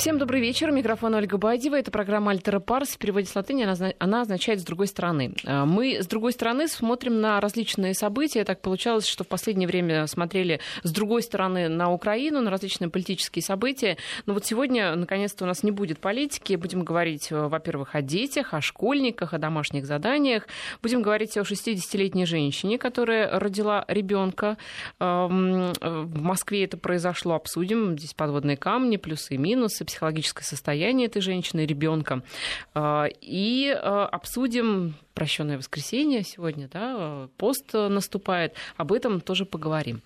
Всем добрый вечер. Микрофон Ольга Бадева. Это программа «Альтера Парс». В переводе с латыни она, она означает «с другой стороны». А, мы с другой стороны смотрим на различные события. Так получалось, что в последнее время смотрели с другой стороны на Украину, на различные политические события. Но вот сегодня, наконец-то, у нас не будет политики. Будем говорить, э, во-первых, о детях, о школьниках, о домашних заданиях. Будем говорить о 60-летней женщине, которая родила ребенка. В Москве это произошло. Обсудим. Здесь подводные камни, плюсы и минусы психологическое состояние этой женщины, ребенка. А, и а, обсудим прощенное воскресенье сегодня, да, пост наступает. Об этом тоже поговорим.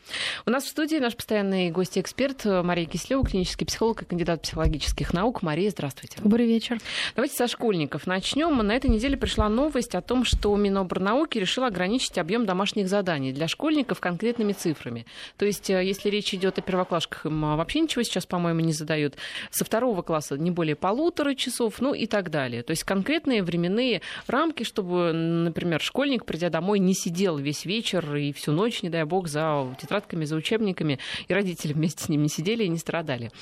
У нас в студии наш постоянный гость-эксперт Мария Кислева, клинический психолог и кандидат психологических наук. Мария, здравствуйте. Добрый вечер. Давайте со школьников начнем. На этой неделе пришла новость о том, что Минобрнауки решил ограничить объем домашних заданий для школьников конкретными цифрами. То есть, э, если речь идет о первоклашках, им а, вообще ничего сейчас, по-моему, не задают. Со второго класса не более полутора часов, ну и так далее. То есть конкретные временные рамки, чтобы например, школьник, придя домой, не сидел весь вечер и всю ночь, не дай бог, за тетрадками, за учебниками, и родители вместе с ним не сидели и не страдали.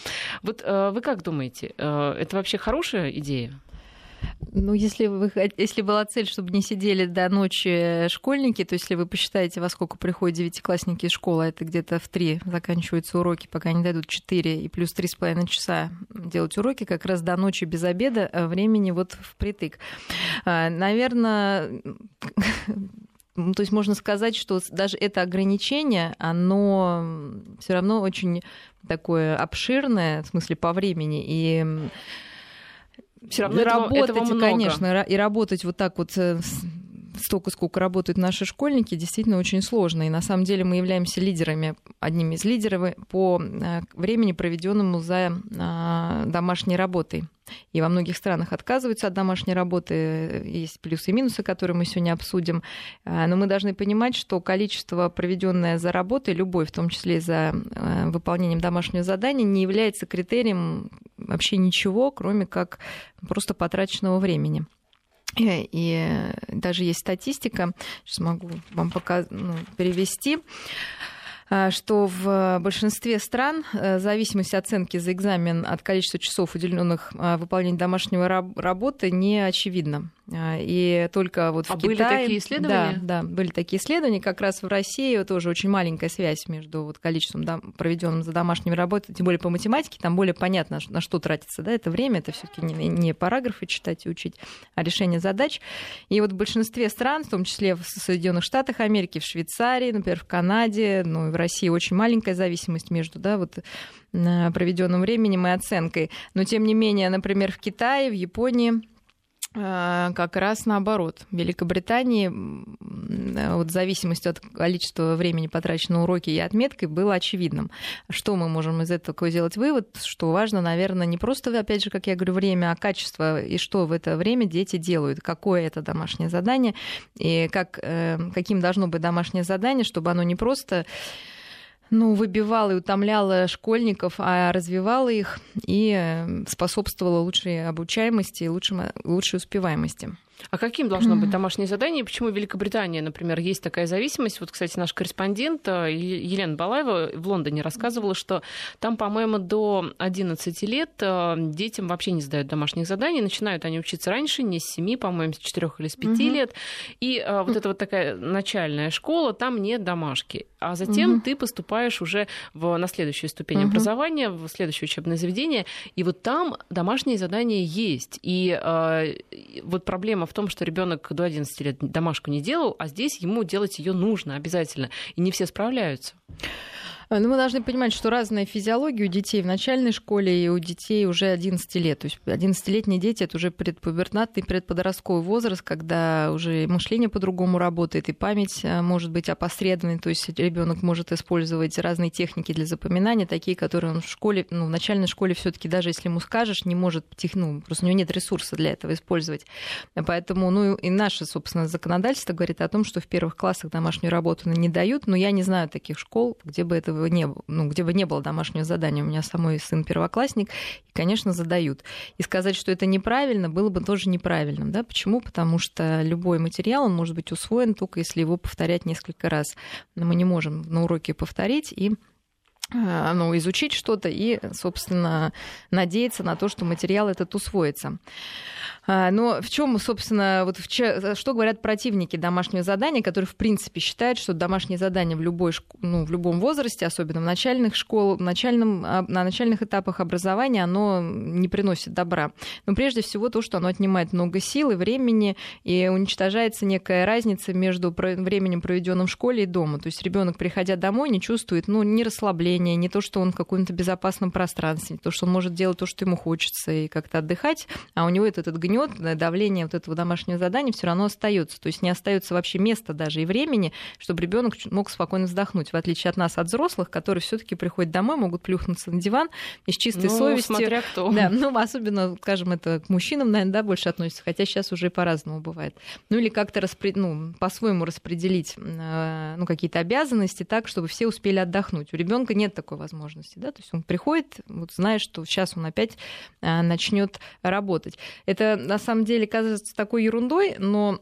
Вот э, вы как думаете, э, это вообще хорошая идея? Ну, если, вы, если была цель, чтобы не сидели до ночи школьники, то если вы посчитаете, во сколько приходят девятиклассники из школы, это где-то в три заканчиваются уроки, пока не дойдут четыре и плюс три с половиной часа делать уроки, как раз до ночи без обеда а времени вот впритык. А, Наверное, то есть можно сказать, что даже это ограничение, оно все равно очень такое обширное, в смысле по времени, и все равно работать, этого, этого много. конечно, и работать вот так вот э, столько, сколько работают наши школьники, действительно очень сложно. И на самом деле мы являемся лидерами, одними из лидеров по э, времени, проведенному за э, домашней работой. И во многих странах отказываются от домашней работы. Есть плюсы и минусы, которые мы сегодня обсудим. Но мы должны понимать, что количество, проведенное за работой, любой, в том числе за выполнением домашнего задания, не является критерием вообще ничего, кроме как просто потраченного времени. И даже есть статистика, сейчас могу вам пока ну, перевести. А, что в большинстве стран э, зависимость оценки за экзамен от количества часов, уделенных выполнению домашнего работы, не очевидна. А, и только вот в а Китае... были такие исследования? Да, да, были такие исследования. Как раз в России тоже очень маленькая связь между вот количеством да, проведенным за домашними работами, тем более по математике, там более понятно, на что тратится да, это время. Это все таки не, не параграфы читать и учить, а решение задач. И вот в большинстве стран, в том числе в Соединенных Штатах Америки, в Швейцарии, например, в Канаде, ну и в России очень маленькая зависимость между да, вот, проведенным временем и оценкой. Но тем не менее, например, в Китае, в Японии а, как раз наоборот. В Великобритании вот зависимость от количества времени, потраченного уроки и отметкой, было очевидным. Что мы можем из этого сделать вывод? Что важно, наверное, не просто, опять же, как я говорю, время, а качество, и что в это время дети делают, какое это домашнее задание, и как, э, каким должно быть домашнее задание, чтобы оно не просто ну, выбивала и утомляла школьников, а развивала их и э, способствовала лучшей обучаемости и лучшей, лучшей успеваемости. А каким должно быть домашнее задание? Почему в Великобритании, например, есть такая зависимость? Вот, кстати, наш корреспондент э, Елена Балаева в Лондоне рассказывала, что там, по-моему, до 11 лет э, детям вообще не задают домашних заданий. Начинают они учиться раньше, не с 7, по-моему, с 4 или с 5 угу. лет. И э, вот эта вот такая начальная школа, там нет домашки. А затем угу. ты поступаешь уже в, на следующую ступень угу. образования, в следующее учебное заведение. И вот там домашние задания есть. И э, вот проблема в в том, что ребенок до 11 лет домашку не делал, а здесь ему делать ее нужно обязательно. И не все справляются. Э, ну, мы должны понимать, что разная физиология у детей в начальной школе и у детей уже 11 лет. То есть 11-летние дети — это уже предпубертатный, предподростковый возраст, когда уже мышление по-другому работает, и память э, может быть опосредованной. То есть ребенок может использовать разные техники для запоминания, такие, которые он в школе, ну, в начальной школе все таки даже если ему скажешь, не может, ну, просто у него нет ресурса для этого использовать. Поэтому, ну, и наше, собственно, законодательство говорит о том, что в первых классах домашнюю работу не дают, но я не знаю таких школ, где бы этого не, ну, где бы не было домашнего задания, у меня самой сын первоклассник, и, конечно, задают. И сказать, что это неправильно, было бы тоже неправильным. Да? Почему? Потому что любой материал, он может быть усвоен только если его повторять несколько раз. Но мы не можем на уроке повторить и ну, изучить что-то и, собственно, надеяться на то, что материал этот усвоится. А, но в чем, собственно, вот в че, что говорят противники домашнего задания, которые, в принципе, считают, что домашнее задание в, любой, ну, в любом возрасте, особенно в начальных школах, в начальном, а, на начальных этапах образования, оно не приносит добра. Но прежде всего то, что оно отнимает много сил и времени, и уничтожается некая разница между временем, проведенным в школе и дома. То есть ребенок, приходя домой, не чувствует ну, ни расслабления, ни то, что он в каком-то безопасном пространстве, то, что он может делать то, что ему хочется, и как-то отдыхать, а у него этот, этот гнет, давление вот этого домашнего задания все равно остается. То есть не остается вообще места даже и времени, чтобы ребенок мог спокойно вздохнуть, в отличие от нас, от взрослых, которые все-таки приходят домой, могут плюхнуться на диван и с чистой ну, совестью. Смотря кто. Да, ну, особенно, скажем, это к мужчинам, наверное, да, больше относится, хотя сейчас уже по-разному бывает. Ну, или как-то распри... ну, по-своему распределить э, ну, какие-то обязанности так, чтобы все успели отдохнуть. У ребенка нет такой возможности, да, то есть он приходит, вот зная, что сейчас он опять э, начнет работать. Это на самом деле кажется такой ерундой, но а,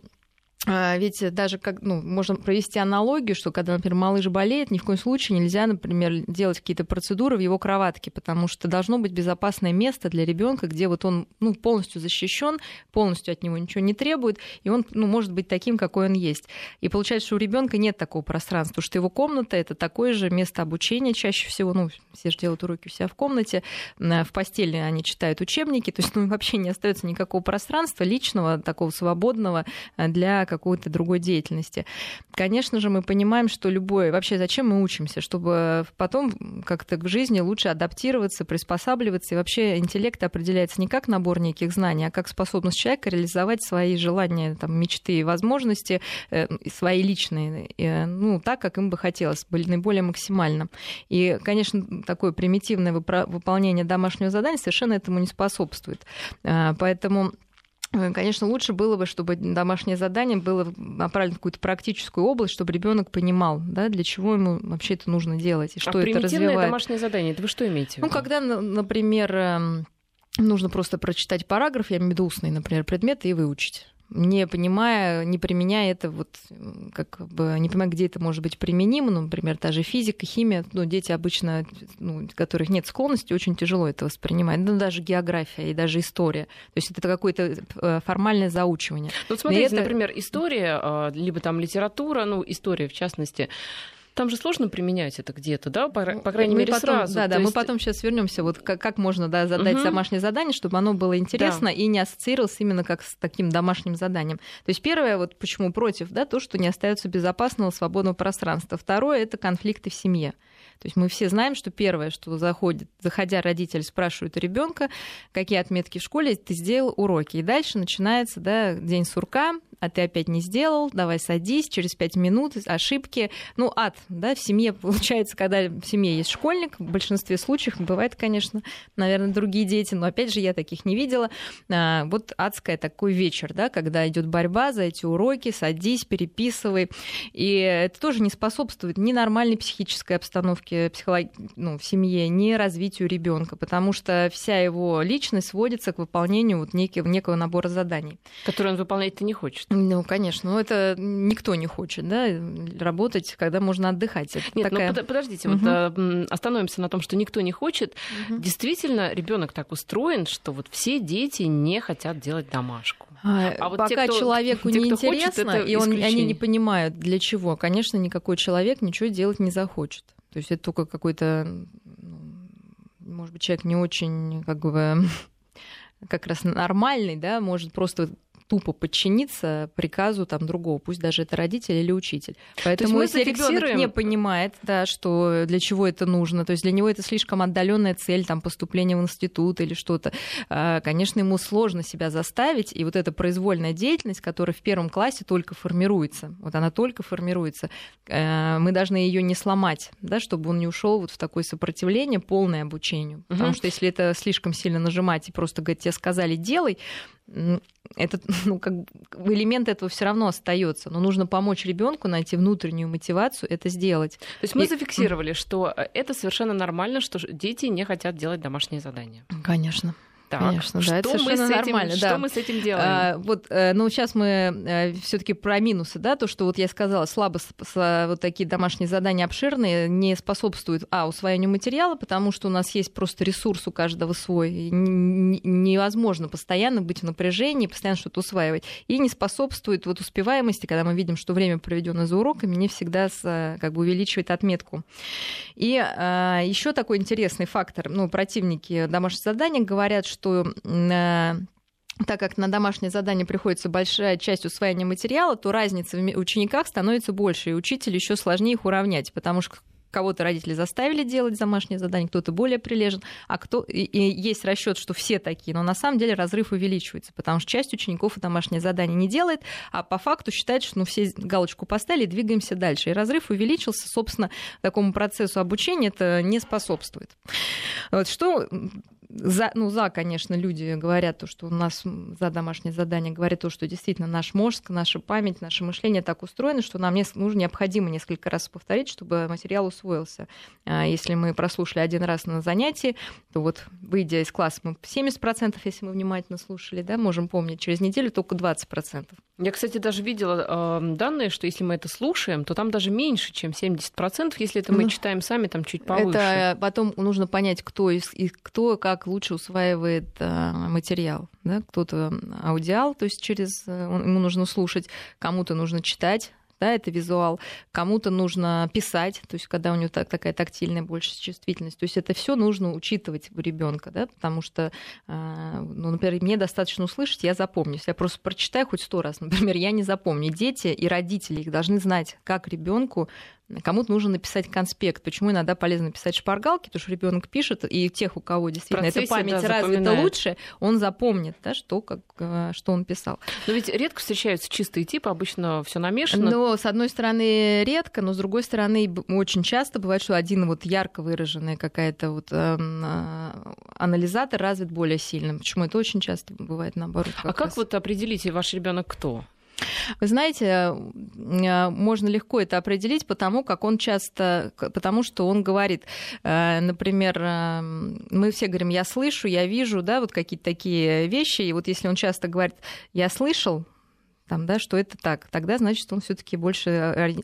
ведь даже как, ну, можно провести аналогию, что когда, например, малыш болеет, ни в коем случае нельзя, например, делать какие-то процедуры в его кроватке, потому что должно быть безопасное место для ребенка, где вот он ну, полностью защищен, полностью от него ничего не требует, и он ну, может быть таким, какой он есть. И получается, что у ребенка нет такого пространства, что его комната это такое же место обучения чаще всего, ну, все же делают уроки у себя в комнате, в постели они читают учебники, то есть ну, вообще не остается никакого пространства личного, такого свободного э, для какой-то другой деятельности. Конечно же, мы понимаем, что любое... Вообще, зачем мы учимся? Чтобы потом как-то в жизни лучше адаптироваться, приспосабливаться. И вообще интеллект определяется не как набор неких знаний, а как способность человека реализовать свои желания, там, мечты и возможности, э, свои личные, э, ну, так, как им бы хотелось, были наиболее максимально. И, конечно, такое примитивное выполнение домашнего задания совершенно этому не способствует. Э, поэтому конечно, лучше было бы, чтобы домашнее задание было направлено в какую-то практическую область, чтобы ребенок понимал, да, для чего ему вообще это нужно делать и что а это развивает. домашнее задание, это вы что имеете в виду? Ну, когда, например, эм, нужно просто прочитать параграф, я имею в виду устный, например, предмет и выучить не понимая, не применяя это, вот как бы не понимая, где это может быть применимо, ну, например, та же физика, химия, ну, дети обычно, ну, у которых нет склонности, очень тяжело это воспринимать, ну, даже география и даже история. То есть это какое-то э, формальное заучивание. Ну, вот смотрите, это... например, история, а, либо там литература, ну, история в частности, там же сложно применять это где-то, да, по, по крайней мы мере, потом, сразу. Да, да, есть... мы потом сейчас вернемся, вот как, как можно да, задать угу. домашнее задание, чтобы оно было интересно да. и не ассоциировалось именно как с таким домашним заданием. То есть первое, вот почему против, да, то, что не остается безопасного свободного пространства. Второе это конфликты в семье. То есть мы все знаем, что первое, что заходит, заходя родитель спрашивает у ребенка, какие отметки в школе, ты сделал уроки. И дальше начинается да, день сурка, а ты опять не сделал, давай садись, через пять минут, ошибки. Ну, ад, да, в семье получается, когда в семье есть школьник, в большинстве случаев бывает, конечно, наверное, другие дети, но опять же я таких не видела. А, вот адская такой вечер, да, когда идет борьба за эти уроки, садись, переписывай. И это тоже не способствует ни нормальной психической обстановке психолог... ну, в семье, ни развитию ребенка, потому что вся его личность сводится к выполнению вот некого, некого набора заданий. Которые он выполнять-то не хочет. Ну, конечно, но это никто не хочет, да, работать, когда можно отдыхать. Это Нет, ну, такая... ну подождите, угу. вот а, остановимся на том, что никто не хочет. Угу. Действительно, ребенок так устроен, что вот все дети не хотят делать домашку. А, а вот Пока те, кто, человеку те, не интересно, хочет, и он, они не понимают, для чего, конечно, никакой человек ничего делать не захочет. То есть это только какой-то, ну, может быть, человек не очень, как бы, как раз нормальный, да, может просто тупо подчиниться приказу там другого, пусть даже это родитель или учитель. Поэтому если ребенок не понимает, да, что для чего это нужно, то есть для него это слишком отдаленная цель, там поступление в институт или что-то, а, конечно, ему сложно себя заставить, и вот эта произвольная деятельность, которая в первом классе только формируется, вот она только формируется, э, мы должны ее не сломать, да, чтобы он не ушел вот в такое сопротивление полное обучению, потому угу. что если это слишком сильно нажимать и просто говорить, тебе сказали делай, этот, ну, как элемент этого все равно остается, но нужно помочь ребенку найти внутреннюю мотивацию это сделать. То есть мы и... зафиксировали, что э, это совершенно нормально, что дети не хотят делать домашние задания. Конечно. Так, Конечно, да, это мы с этим, нормально. Что да. мы с этим делаем? А, вот, э, ну, сейчас мы э, все-таки про минусы, да, то, что вот я сказала, слабо вот такие домашние задания обширные не способствуют, а, усвоению материала, потому что у нас есть просто ресурс у каждого свой, невозможно постоянно быть в напряжении, постоянно что-то усваивать, и не способствует вот успеваемости, когда мы видим, что время, проведенное за уроками, не всегда с, как бы увеличивает отметку. И а, еще такой интересный фактор, ну, противники домашних заданий говорят, что что э, так как на домашнее задание приходится большая часть усвоения материала, то разница в учениках становится больше, и учителю еще сложнее их уравнять, потому что кого-то родители заставили делать домашнее задание, кто-то более прилежен, а кто и, и есть расчет, что все такие, но на самом деле разрыв увеличивается, потому что часть учеников домашнее задание не делает, а по факту считает, что ну, все галочку поставили двигаемся дальше. И разрыв увеличился, собственно, такому процессу обучения это не способствует. Вот что за, ну, за, конечно, люди говорят то, что у нас за домашнее задание говорят то, что действительно наш мозг, наша память, наше мышление так устроено, что нам нужно необходимо несколько раз повторить, чтобы материал усвоился. А если мы прослушали один раз на занятии, то вот, выйдя из класса, мы 70%, если мы внимательно слушали, да, можем помнить, через неделю только 20%. Я, кстати, даже видела э, данные, что если мы это слушаем, то там даже меньше, чем 70%, если это мы ну, читаем сами, там чуть повыше. Это потом нужно понять, кто, из, и кто как лучше усваивает э, материал. Да? Кто-то аудиал, то есть через э, ему нужно слушать, кому-то нужно читать, да, это визуал, кому-то нужно писать, то есть когда у него так, такая тактильная больше чувствительность. То есть это все нужно учитывать у ребенка, да, потому что, а, ну, например, мне достаточно услышать, я запомню. Если я просто прочитаю хоть сто раз, например, я не запомню. Дети и родители их должны знать, как ребенку Кому-то нужно написать конспект. Почему иногда полезно писать шпаргалки? Потому что ребенок пишет, и тех, у кого действительно эта память да, развита лучше, он запомнит, да, что, как, э, что он писал. Но ведь редко встречаются чистые типы, обычно все намешано. Но, с одной стороны, редко, но с другой стороны, очень часто бывает, что один вот ярко выраженный какая-то вот э, анализатор развит более сильно. Почему это очень часто бывает наоборот? Как а как вот определите, ваш ребенок кто? Вы знаете, э, можно легко это определить, потому как он часто, потому что он говорит, э, например, э, мы все говорим, я слышу, я вижу, да, вот какие-то такие вещи, и вот если он часто говорит, я слышал, там, да, что это так, тогда, значит, он все-таки больше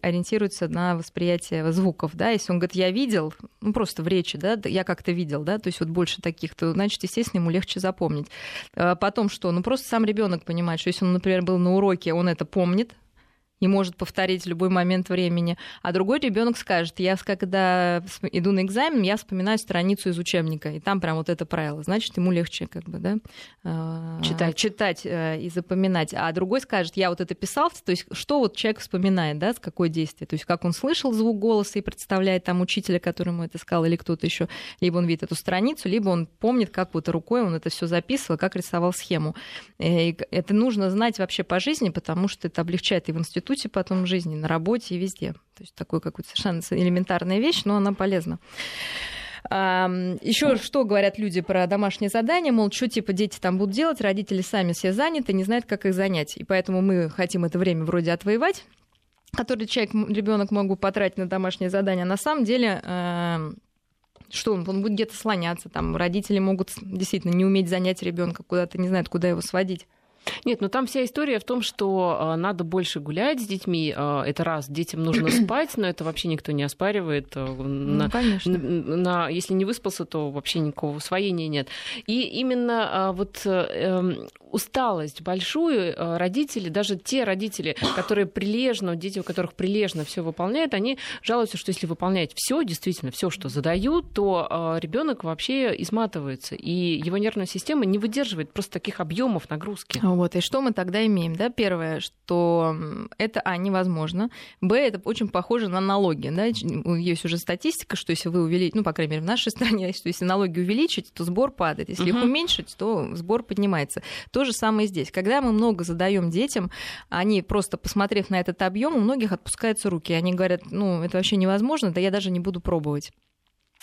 ориентируется на восприятие звуков, да, если он говорит, я видел, ну, просто в речи, да, я как-то видел, да, то есть вот больше таких, то, значит, естественно, ему легче запомнить. А потом что? Ну, просто сам ребенок понимает, что если он, например, был на уроке, он это помнит, и может повторить в любой момент времени. А другой ребенок скажет, я когда иду на экзамен, я вспоминаю страницу из учебника, и там прям вот это правило. Значит, ему легче как бы, да, а, читать, читать э, и запоминать. А другой скажет, я вот это писал, то есть что вот человек вспоминает, да, с какое действие, то есть как он слышал звук голоса и представляет там учителя, который ему это сказал, или кто-то еще, либо он видит эту страницу, либо он помнит, как вот рукой он это все записывал, как рисовал схему. Э, и это нужно знать вообще по жизни, потому что это облегчает и в институте институте потом в жизни, на работе и везде. То есть такой какой-то совершенно элементарная вещь, но она полезна. Еще что говорят люди про домашние задания, мол, что типа дети там будут делать, родители сами все заняты, не знают, как их занять. И поэтому мы хотим это время вроде отвоевать, которое человек, ребенок мог потратить на домашнее задание. На самом деле что он, он будет где-то слоняться, там родители могут действительно не уметь занять ребенка куда-то, не знают, куда его сводить. Нет, ну там вся история в том, что а, надо больше гулять с детьми. А, это раз, детям нужно спать, но это вообще никто не оспаривает. Э, ну, на, конечно. На, на, если не выспался, то вообще никакого усвоения нет. И именно а, вот э, эм, усталость большую родители, даже те родители, которые прилежно, дети, у которых прилежно все выполняют, они жалуются, что если выполнять все, действительно все, что задают, то ребенок вообще изматывается, и его нервная система не выдерживает просто таких объемов нагрузки. Вот, и что мы тогда имеем? Да? Первое, что это, а, невозможно. Б, это очень похоже на налоги. Да? Есть уже статистика, что если вы увеличите, ну, по крайней мере, в нашей стране, что если налоги увеличить, то сбор падает. Если угу. их уменьшить, то сбор поднимается. То же самое здесь. Когда мы много задаем детям, они просто посмотрев на этот объем, у многих отпускаются руки. Они говорят, ну, это вообще невозможно, да я даже не буду пробовать.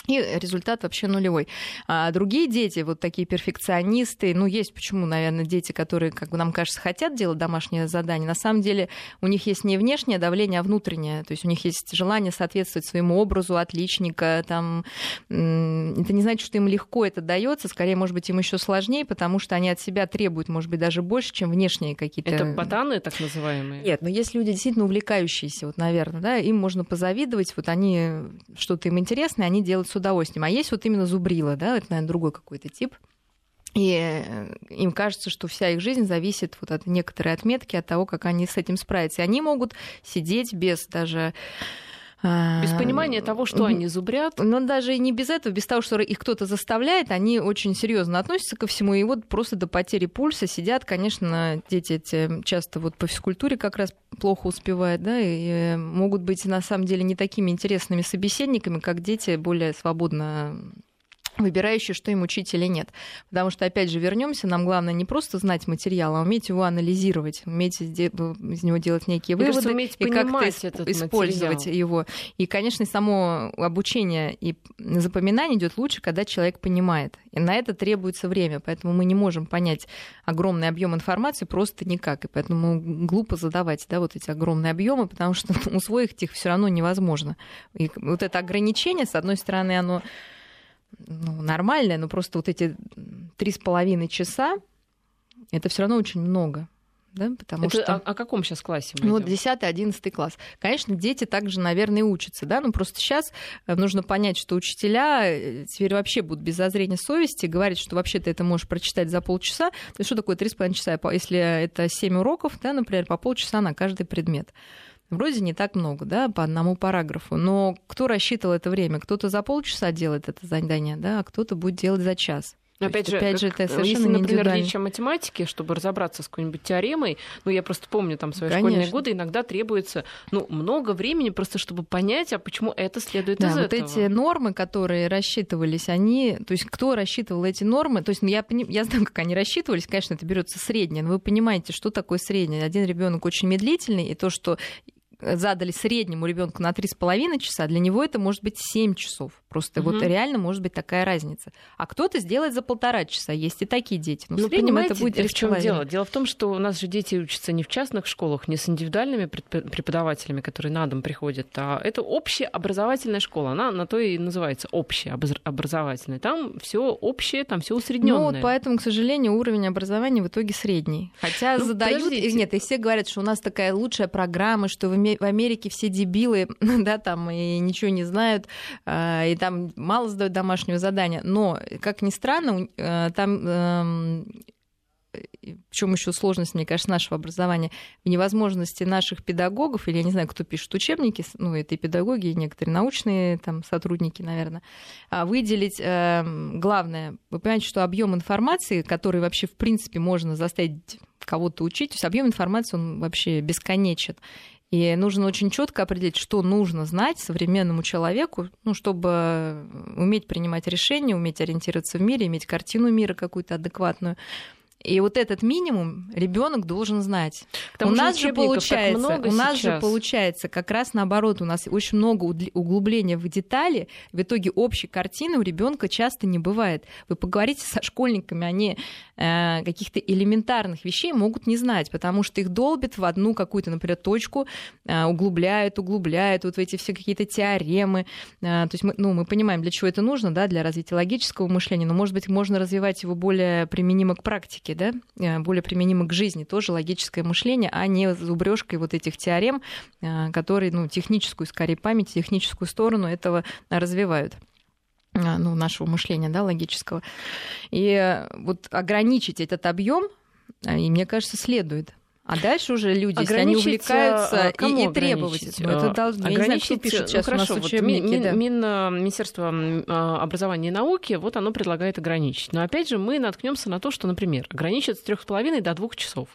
И результат вообще нулевой. А другие дети, вот такие перфекционисты, ну, есть почему, наверное, дети, которые, как нам кажется, хотят делать домашнее задание, на самом деле у них есть не внешнее давление, а внутреннее. То есть у них есть желание соответствовать своему образу отличника. Там, это не значит, что им легко это дается, скорее, может быть, им еще сложнее, потому что они от себя требуют, может быть, даже больше, чем внешние какие-то. Это ботаны, так называемые? Нет, но есть люди действительно увлекающиеся, вот, наверное, да, им можно позавидовать, вот они, что-то им интересно, они делают с удовольствием. А есть вот именно зубрила, да, это, наверное, другой какой-то тип. И э, им кажется, что вся их жизнь зависит вот от некоторой отметки, от того, как они с этим справятся. И они могут сидеть без даже без а, понимания того, что они зубрят. Но даже и не без этого, без того, что их кто-то заставляет, они очень серьезно относятся ко всему. И вот просто до потери пульса сидят, конечно, дети эти часто вот по физкультуре как раз плохо успевают, да, и э, могут быть на самом деле не такими интересными собеседниками, как дети более свободно выбирающие, что им учить или нет. Потому что, опять же, вернемся, нам главное не просто знать материал, а уметь его анализировать, уметь из него делать некие Мне выводы кажется, и как-то использовать материал. его. И, конечно, само обучение и запоминание идет лучше, когда человек понимает. И на это требуется время, поэтому мы не можем понять огромный объем информации просто никак. И поэтому глупо задавать да, вот эти огромные объемы, потому что усвоить их все равно невозможно. И вот это ограничение, с одной стороны, оно ну, нормальная, но просто вот эти три с половиной часа, это все равно очень много. Да, потому это что... о, о каком сейчас классе мы Ну, вот 10-11 класс. Конечно, дети также, наверное, учатся, да, но просто сейчас э, нужно понять, что учителя э, теперь вообще будут без зазрения совести говорить, что вообще ты это можешь прочитать за полчаса. То есть что такое 3,5 часа? Если это 7 уроков, да, например, по полчаса на каждый предмет. Вроде не так много, да, по одному параграфу, но кто рассчитывал это время? Кто-то за полчаса делает это задание, да, а кто-то будет делать за час. Но опять же, опять же, это совершенно если, например, речь о математике, чтобы разобраться с какой-нибудь теоремой, ну, я просто помню там свои Конечно. школьные годы, иногда требуется, ну, много времени просто, чтобы понять, а почему это следует да, из вот этого. эти нормы, которые рассчитывались, они, то есть кто рассчитывал эти нормы, то есть ну, я, я знаю, как они рассчитывались, конечно, это берется среднее, но вы понимаете, что такое среднее. Один ребенок очень медлительный, и то, что задали среднему ребенку на 3,5 часа, для него это может быть 7 часов. Просто угу. вот реально может быть такая разница. А кто-то сделает за полтора часа. Есть и такие дети. Но ну, в среднем это будет в чем дело? Дело в том, что у нас же дети учатся не в частных школах, не с индивидуальными преподавателями, которые на дом приходят, а это общая образовательная школа. Она на то и называется общая образовательная. Там все общее, там все усредненное. Ну вот поэтому, к сожалению, уровень образования в итоге средний. Хотя ну, задают... Подождите. Нет, и все говорят, что у нас такая лучшая программа, что в Америке все дебилы, да, там и ничего не знают, а, и там мало сдают домашнего задания, но, как ни странно, э, там эм, в чем еще сложность, мне кажется, нашего образования, в невозможности наших педагогов, или я не знаю, кто пишет учебники, ну, это и педагоги, и некоторые научные там, сотрудники, наверное, а выделить э, главное. Вы понимаете, что объем информации, который вообще, в принципе, можно заставить кого-то учить, то есть объем информации, он вообще бесконечен. И нужно очень четко определить, что нужно знать современному человеку, ну, чтобы уметь принимать решения, уметь ориентироваться в мире, иметь картину мира какую-то адекватную. И вот этот минимум ребенок должен знать. у нас же получается, у нас сейчас. же получается как раз наоборот, у нас очень много углубления в детали, в итоге общей картины у ребенка часто не бывает. Вы поговорите со школьниками, они э, каких-то элементарных вещей могут не знать, потому что их долбят в одну какую-то, например, точку, э, углубляют, углубляют вот в эти все какие-то теоремы. Э, то есть мы, ну, мы понимаем, для чего это нужно, да, для развития логического мышления, но, может быть, можно развивать его более применимо к практике логики, да, э, более применимы к жизни, тоже логическое мышление, а не зубрежкой вот этих теорем, э, которые, ну, техническую, скорее, память, техническую сторону этого развивают э, ну, нашего мышления, да, логического. И вот ограничить этот объем, и мне кажется, следует. А дальше уже люди, если они увлекаются а, и, и требовать, ну, это должно, я не знаю, кто пишет сейчас ну, хорошо, у нас учебники. Вот, Мин, да. Мин, Министерство а, образования и науки, вот оно предлагает ограничить. Но опять же мы наткнемся на то, что, например, ограничить с трех с половиной до двух часов.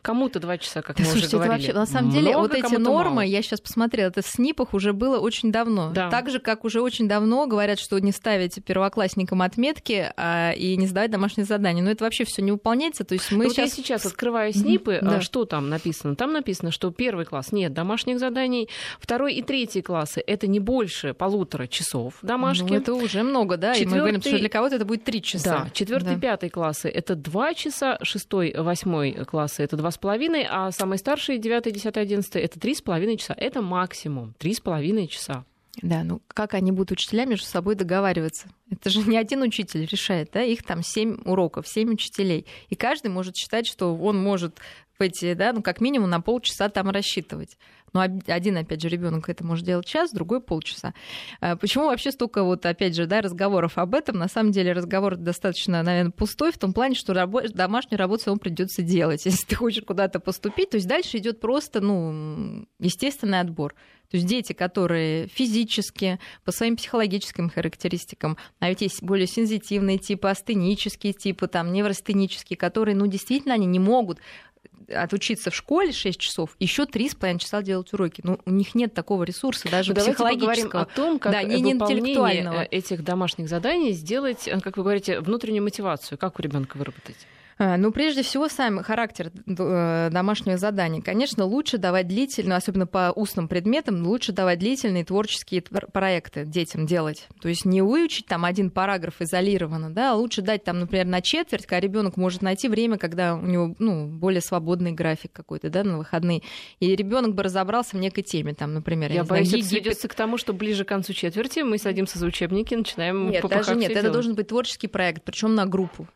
Кому-то два часа, как да, мы слушайте, уже говорили. Вообще, на самом деле, Много, вот эти нормы, мало. я сейчас посмотрела, это в СНИПах уже было очень давно. Да. Так же, как уже очень давно говорят, что не ставить первоклассникам отметки а, и не сдавать домашние задания. Но это вообще все не выполняется. То есть мы ну, сейчас... Вот я сейчас открываю СНИПы, да. Что там написано? Там написано, что первый класс нет домашних заданий, второй и третий классы это не больше полутора часов домашних. Ну, это уже много, да? Четвертый... И мы говорим, что для кого-то это будет три часа. Да, четвертый, да. пятый классы это два часа, шестой, восьмой классы это два с половиной, а самые старшие девятый, десятый, одиннадцатый это три с половиной часа. Это максимум три с половиной часа. Да, ну как они будут учителя между собой договариваться? Это же не один учитель решает, да, их там семь уроков, семь учителей. И каждый может считать, что он может в эти, да, ну как минимум на полчаса там рассчитывать. Но один, опять же, ребенок это может делать час, другой полчаса. А почему вообще столько вот, опять же, да, разговоров об этом? На самом деле разговор достаточно, наверное, пустой в том плане, что рабо- домашнюю работу равно придется делать, если ты хочешь куда-то поступить. То есть дальше идет просто, ну, естественный отбор. То есть дети, которые физически, по своим психологическим характеристикам, а ведь есть более сензитивные типы, астенические типы, там, невростенические, которые, ну, действительно, они не могут отучиться в школе 6 часов, еще 3,5 часа делать уроки. Ну, у них нет такого ресурса, даже ну, психологического. Давайте поговорим о том, как да, не выполнение этих домашних заданий сделать, как вы говорите, внутреннюю мотивацию. Как у ребенка выработать? А, ну, прежде всего, сам характер э, домашнего задания. Конечно, лучше давать длительные, особенно по устным предметам, лучше давать длительные творческие проекты детям делать. То есть не выучить там один параграф изолированно, да, а лучше дать там, например, на четверть, когда ребенок может найти время, когда у него ну, более свободный график какой-то, да, на выходные. И ребенок бы разобрался в некой теме, там, например, я, я боюсь, знаю, это сведется к тому, что ближе к концу четверти мы садимся за учебники, начинаем Нет, даже нет, это должен быть творческий проект, причем на группу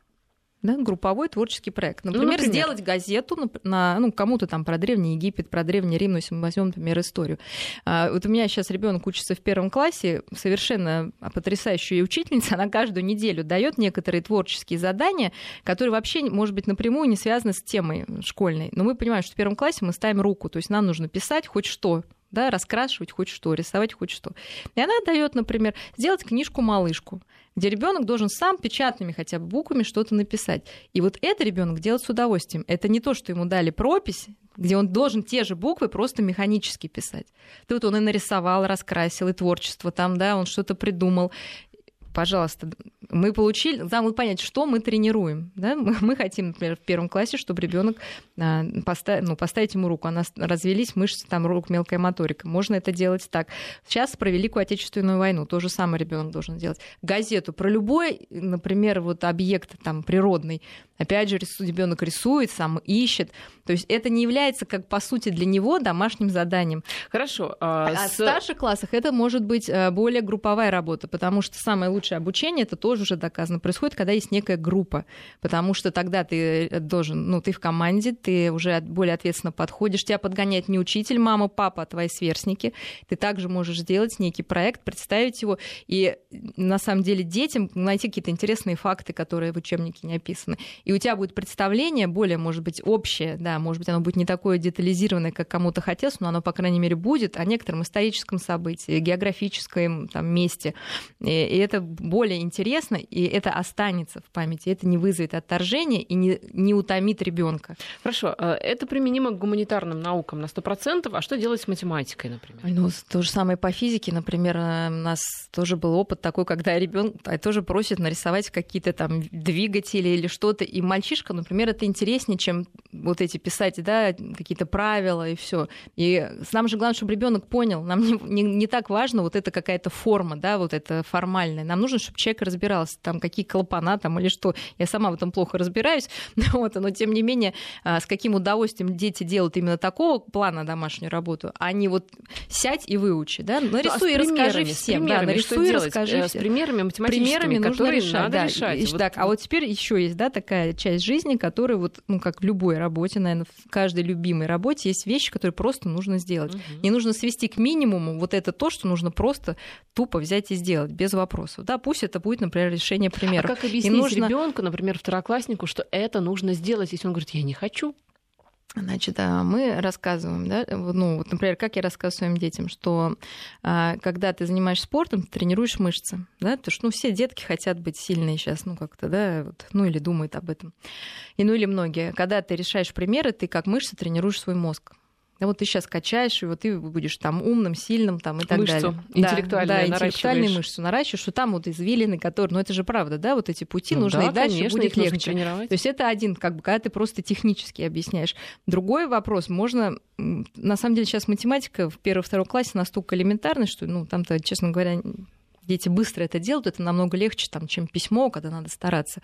да, групповой творческий проект. Например, ну, например. сделать газету на, на ну, кому-то там про Древний Египет, про Древний Рим, ну, если мы возьмем, например, историю. А, вот у меня сейчас ребенок учится в первом классе, совершенно потрясающая учительница, она каждую неделю дает некоторые творческие задания, которые вообще, может быть, напрямую не связаны с темой школьной. Но мы понимаем, что в первом классе мы ставим руку, то есть нам нужно писать хоть что, да, раскрашивать хоть что, рисовать хоть что. И она дает, например, сделать книжку-малышку где ребенок должен сам печатными хотя бы буквами что-то написать. И вот это ребенок делает с удовольствием. Это не то, что ему дали пропись, где он должен те же буквы просто механически писать. Тут он и нарисовал, раскрасил, и творчество там, да, он что-то придумал пожалуйста, мы получили, нам надо понять, что мы тренируем. Да? Мы, мы хотим, например, в первом классе, чтобы ребенок а, поставил, ну, поставить ему руку, она развелись мышцы, там рук, мелкая моторика. Можно это делать так. Сейчас про Великую Отечественную войну то же самое ребенок должен делать. Газету про любой, например, вот объект там природный. Опять же, ребенок рисует, сам ищет. То есть это не является, как по сути, для него домашним заданием. Хорошо. А, а с... в старших классах это может быть э, более групповая работа, потому что самое лучшее обучение, это тоже уже доказано, происходит, когда есть некая группа, потому что тогда ты э, должен, ну, ты в команде, ты уже более ответственно подходишь, тебя подгоняет не учитель, мама, папа, а твои сверстники, ты также можешь сделать некий проект, представить его, и на самом деле детям найти какие-то интересные факты, которые в учебнике не описаны. И у тебя будет представление более, может быть, общее, да, может быть, оно будет не такое детализированное, как кому-то хотелось, но оно, по крайней мере, будет о некотором историческом событии, географическом там, месте. И, и это более интересно, и это останется в памяти, это не вызовет отторжения и не, не утомит ребенка. Хорошо, э, это применимо к гуманитарным наукам на 100%, а что делать с математикой, например? Ну, то же самое по физике, например, э, у нас тоже был опыт такой, когда ребенок тоже просит нарисовать какие-то там двигатели или что-то, и мальчишка, например, это интереснее, чем вот эти писать, да, какие-то правила и все. И нам же главное, чтобы ребенок понял, нам не, не, не так важно вот это какая-то форма, да, вот это формальная. Нам нужно, чтобы человек разбирался, там, какие клапана там или что. Я сама в этом плохо разбираюсь, вот, но тем не менее, а, с каким удовольствием дети делают именно такого плана домашнюю работу, а не вот сядь и выучи, да, нарисуй ну, а и расскажи всем. Да, нарисуй и расскажи э, С примерами математическими, примерами нужно решать, надо да, решать. И, вот. Так, а вот теперь еще есть, да, такая часть жизни, которая вот, ну, как в любой работе, наверное, в каждой любимой работе есть вещи, которые просто нужно сделать. Угу. Не нужно свести к минимуму вот это то, что нужно просто тупо взять и сделать, без вопросов. Да, пусть это будет, например, решение примеров. А как объяснить нужно... ребенку, например, второкласснику, что это нужно сделать, если он говорит, я не хочу? Значит, а, мы рассказываем, да, ну, вот, например, как я рассказываю своим детям, что а, когда ты занимаешься спортом, ты тренируешь мышцы, да, потому что, ну, все детки хотят быть сильные сейчас, ну, как-то, да, вот, ну, или думают об этом. И, ну, или многие. Когда ты решаешь примеры, ты как мышцы тренируешь свой мозг. Да вот ты сейчас качаешь, и вот ты будешь там умным, сильным там, и так мышцу далее. интеллектуальную да, да, интеллектуальную мышцу наращиваешь, что там вот извилины, которые... Ну это же правда, да, вот эти пути ну, нужны, да, и дальше конечно, будет легче. То есть это один, как бы, когда ты просто технически объясняешь. Другой вопрос, можно... На самом деле сейчас математика в первом-втором классе настолько элементарна, что, ну, там-то, честно говоря, дети быстро это делают, это намного легче, там, чем письмо, когда надо стараться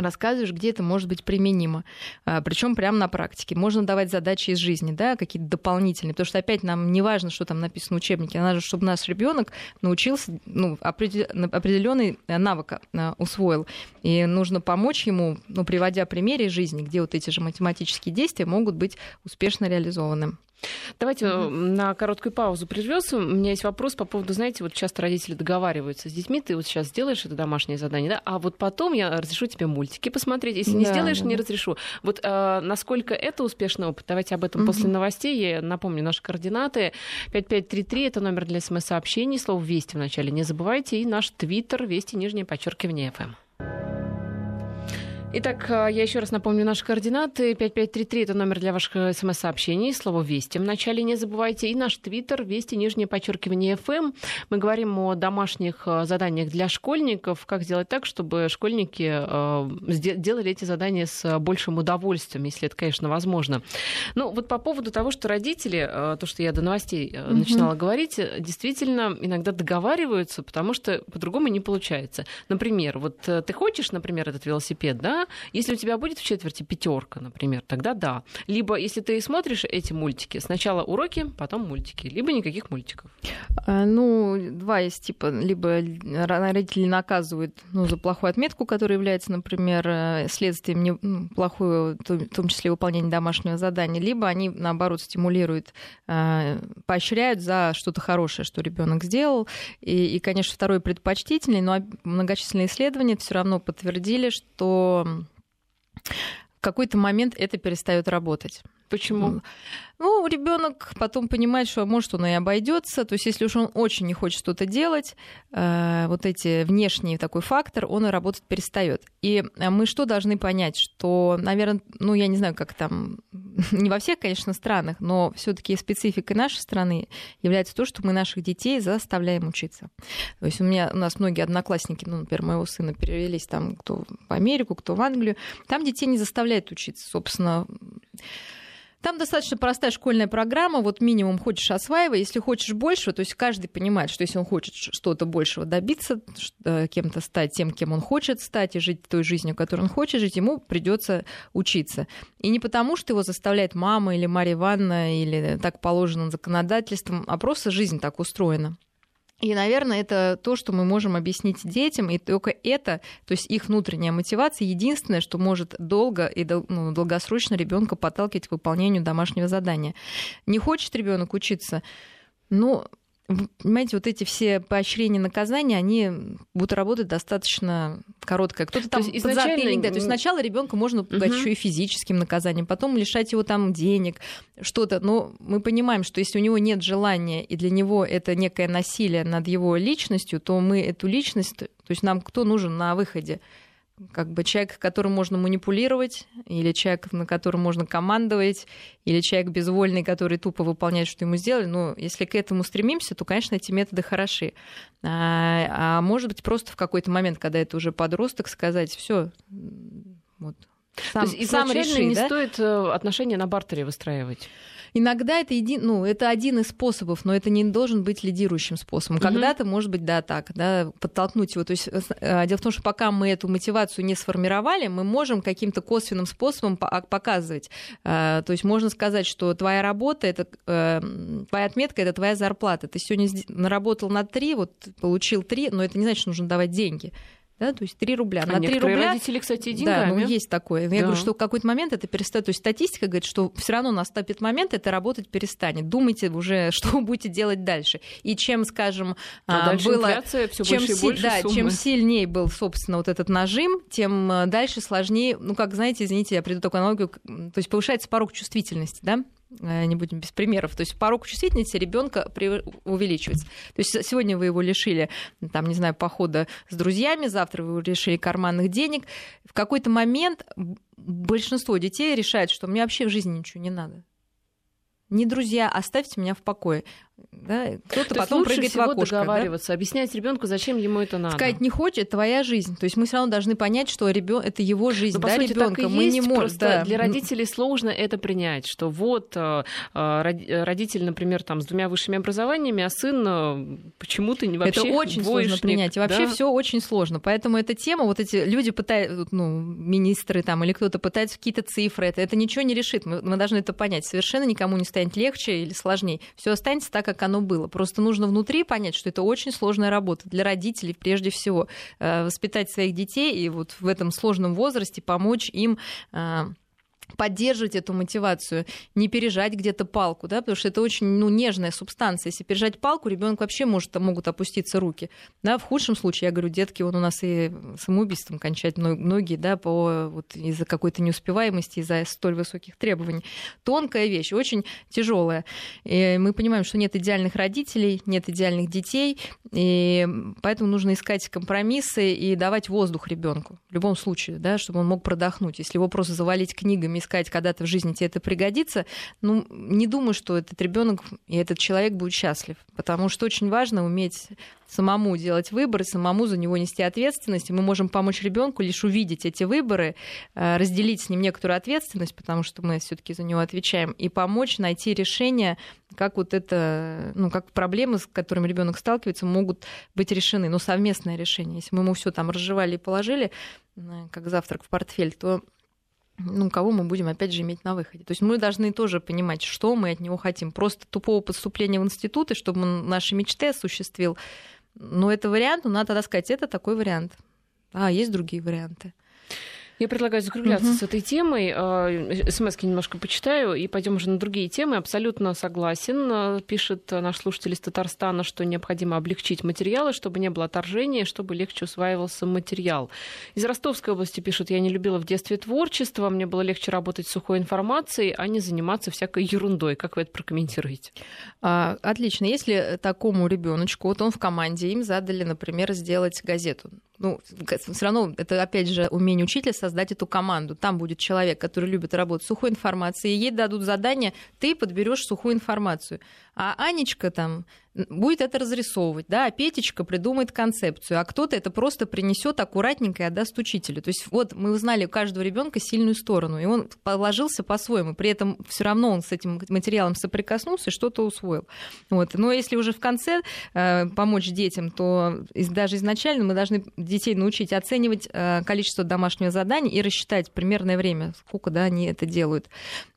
рассказываешь, где это может быть применимо. А, Причем прямо на практике. Можно давать задачи из жизни, да, какие-то дополнительные. Потому что опять нам не важно, что там написано в учебнике. Надо, чтобы наш ребенок научился, ну, определенный навык а, усвоил. И нужно помочь ему, ну, приводя примеры из жизни, где вот эти же математические действия могут быть успешно реализованы. Давайте mm-hmm. на короткую паузу прервемся. У меня есть вопрос по поводу, знаете, вот часто родители договариваются с детьми, ты вот сейчас сделаешь это домашнее задание, да, а вот потом я разрешу тебе мультики посмотреть. Если не да, сделаешь, да, не разрешу. Вот а, насколько это успешный опыт? Давайте об этом mm-hmm. после новостей. Я напомню наши координаты. 5533 это номер для смс-сообщений, слово «Вести» вначале не забывайте, и наш твиттер «Вести», нижнее подчеркивание ФМ. Итак, а, я еще раз напомню наши координаты. 5533 – это номер для ваших э, смс-сообщений. Слово «Вести» вначале не забывайте. И наш твиттер «Вести», нижнее подчеркивание ФМ. Мы говорим о домашних э, заданиях для школьников. Как сделать так, чтобы школьники э, делали эти задания с большим удовольствием, если это, конечно, возможно. Ну, вот по поводу того, что родители, то, что я до новостей mm-hmm. начинала говорить, действительно иногда договариваются, потому что по-другому не получается. Например, вот ты хочешь, например, этот велосипед, да, если у тебя будет в четверти пятерка, например, тогда да. Либо если ты смотришь эти мультики, сначала уроки, потом мультики, либо никаких мультиков. А, ну, два есть типа. Либо родители наказывают ну, за плохую отметку, которая является, например, э, следствием не, ну, плохого, в том числе выполнения домашнего задания, либо они, наоборот, стимулируют, э, поощряют за что-то хорошее, что ребенок сделал. И, и, конечно, второй предпочтительный, но многочисленные исследования все равно подтвердили, что в какой-то момент это перестает работать. Почему? Ну, ребенок потом понимает, что может он и обойдется. То есть, если уж он очень не хочет что-то делать, э, вот эти внешний такой фактор, он и работать перестает. И э, мы что должны понять, что, наверное, ну, я не знаю, как там, не во всех, конечно, странах, но все-таки спецификой нашей страны является то, что мы наших детей заставляем учиться. То есть у меня у нас многие одноклассники, ну, например, моего сына перевелись там, кто в Америку, кто в Англию, там детей не заставляют учиться, собственно там достаточно простая школьная программа, вот минимум хочешь осваивай, если хочешь больше, то есть каждый понимает, что если он хочет что-то большего добиться, э, кем-то стать тем, кем он хочет стать, и жить той жизнью, которой он хочет жить, ему придется учиться. И не потому, что его заставляет мама или Мария Ивановна, или так положено законодательством, а просто жизнь так устроена. И, наверное, это то, что мы можем объяснить детям, и только это, то есть их внутренняя мотивация, единственное, что может долго и ну, долгосрочно ребенка подталкивать к выполнению домашнего задания. Не хочет ребенок учиться, ну, понимаете, вот эти все поощрения, наказания, они будут работать достаточно короткое. Кто-то там изначально... затыльник, да. То есть сначала ребенка можно пугать угу. еще и физическим наказанием, потом лишать его там денег, что-то. Но мы понимаем, что если у него нет желания, и для него это некое насилие над его личностью, то мы эту личность, то есть нам кто нужен на выходе? Как бы человек, которым можно манипулировать, или человек, на котором можно командовать, или человек безвольный, который тупо выполняет, что ему сделали. Но если к этому стремимся, то, конечно, эти методы хороши. А, а может быть, просто в какой-то момент, когда это уже подросток, сказать, все, вот. Сам, То есть изначально реши, не да? стоит э, отношения на бартере выстраивать. Иногда это, един, ну, это один из способов, но это не должен быть лидирующим способом. Угу. Когда-то, может быть, да, так, да, подтолкнуть его. То есть э, дело в том, что пока мы эту мотивацию не сформировали, мы можем каким-то косвенным способом показывать. Э, то есть можно сказать, что твоя работа, это, э, твоя отметка, это твоя зарплата. Ты сегодня наработал на три, вот получил три, но это не значит, что нужно давать деньги да, то есть 3 рубля. А на 3 рубля... родители, кстати, деньгами. Да, ну есть такое. Да. Я говорю, что в какой-то момент это перестает, то есть статистика говорит, что все равно наступит момент, это работать перестанет. Думайте уже, что вы будете делать дальше. И чем, скажем, а, а дальше было... Все чем, больше и больше да, суммы. чем сильнее был, собственно, вот этот нажим, тем э, дальше сложнее, ну, как, знаете, извините, я приду такую аналогию, то есть повышается порог чувствительности, да, не будем без примеров. То есть порог чувствительности ребенка увеличивается. То есть сегодня вы его лишили, там, не знаю, похода с друзьями, завтра вы его лишили карманных денег. В какой-то момент большинство детей решает, что мне вообще в жизни ничего не надо. не друзья, оставьте меня в покое. Да? Кто-то потом прыгает в окошко. договариваться, да? объяснять ребенку, зачем ему это надо. Сказать не хочет, твоя жизнь. То есть мы все равно должны понять, что ребен... это его жизнь, Но, да, ребенка. Мы есть, не можем. Да. Для родителей сложно это принять, что вот э, э, родитель, например, там с двумя высшими образованиями, а сын э, почему-то не вообще. Это очень двоечник, сложно принять. И вообще да? все очень сложно. Поэтому эта тема, вот эти люди пытаются, ну, министры там или кто-то пытается какие-то цифры, это, это ничего не решит. Мы, мы должны это понять. Совершенно никому не станет легче или сложнее. Все останется так, как оно было. Просто нужно внутри понять, что это очень сложная работа для родителей прежде всего. Э, воспитать своих детей и вот в этом сложном возрасте помочь им э, поддерживать эту мотивацию, не пережать где-то палку, да, потому что это очень ну, нежная субстанция. Если пережать палку, ребенок вообще может, могут опуститься руки. Да, в худшем случае, я говорю, детки, он у нас и самоубийством кончают многие, да, по, вот, из-за какой-то неуспеваемости, из-за столь высоких требований. Тонкая вещь, очень тяжелая. И мы понимаем, что нет идеальных родителей, нет идеальных детей, и поэтому нужно искать компромиссы и давать воздух ребенку в любом случае, да, чтобы он мог продохнуть. Если его просто завалить книгами искать когда-то в жизни тебе это пригодится, ну, не думаю, что этот ребенок и этот человек будет счастлив, потому что очень важно уметь самому делать выбор, самому за него нести ответственность. И мы можем помочь ребенку лишь увидеть эти выборы, э, разделить с ним некоторую ответственность, потому что мы все-таки за него отвечаем, и помочь найти решение, как вот это, ну, как проблемы, с которыми ребенок сталкивается, могут быть решены. Но совместное решение. Если мы ему все там разжевали и положили, э, как завтрак в портфель, то ну, кого мы будем опять же иметь на выходе. То есть мы должны тоже понимать, что мы от него хотим. Просто тупого поступления в институты, чтобы он наши мечты осуществил. Но это вариант, но надо тогда сказать, это такой вариант. А, есть другие варианты. Я предлагаю закругляться угу. с этой темой. А, СМС немножко почитаю и пойдем уже на другие темы. Абсолютно согласен. А, пишет наш слушатель из Татарстана, что необходимо облегчить материалы, чтобы не было отторжения, чтобы легче усваивался материал. Из Ростовской области пишут, я не любила в детстве творчество, мне было легче работать с сухой информацией, а не заниматься всякой ерундой. Как вы это прокомментируете? А, отлично. Если такому ребеночку, вот он в команде, им задали, например, сделать газету ну, все равно это, опять же, умение учителя создать эту команду. Там будет человек, который любит работать с сухой информацией, ей дадут задание, ты подберешь сухую информацию. А Анечка там будет это разрисовывать, да, а Петечка придумает концепцию, а кто-то это просто принесет аккуратненько и отдаст учителю. То есть вот мы узнали у каждого ребенка сильную сторону, и он положился по-своему, при этом все равно он с этим материалом соприкоснулся и что-то усвоил. Вот. Но если уже в конце э, помочь детям, то даже изначально мы должны детей научить оценивать э, количество домашнего задания и рассчитать примерное время, сколько да, они это делают.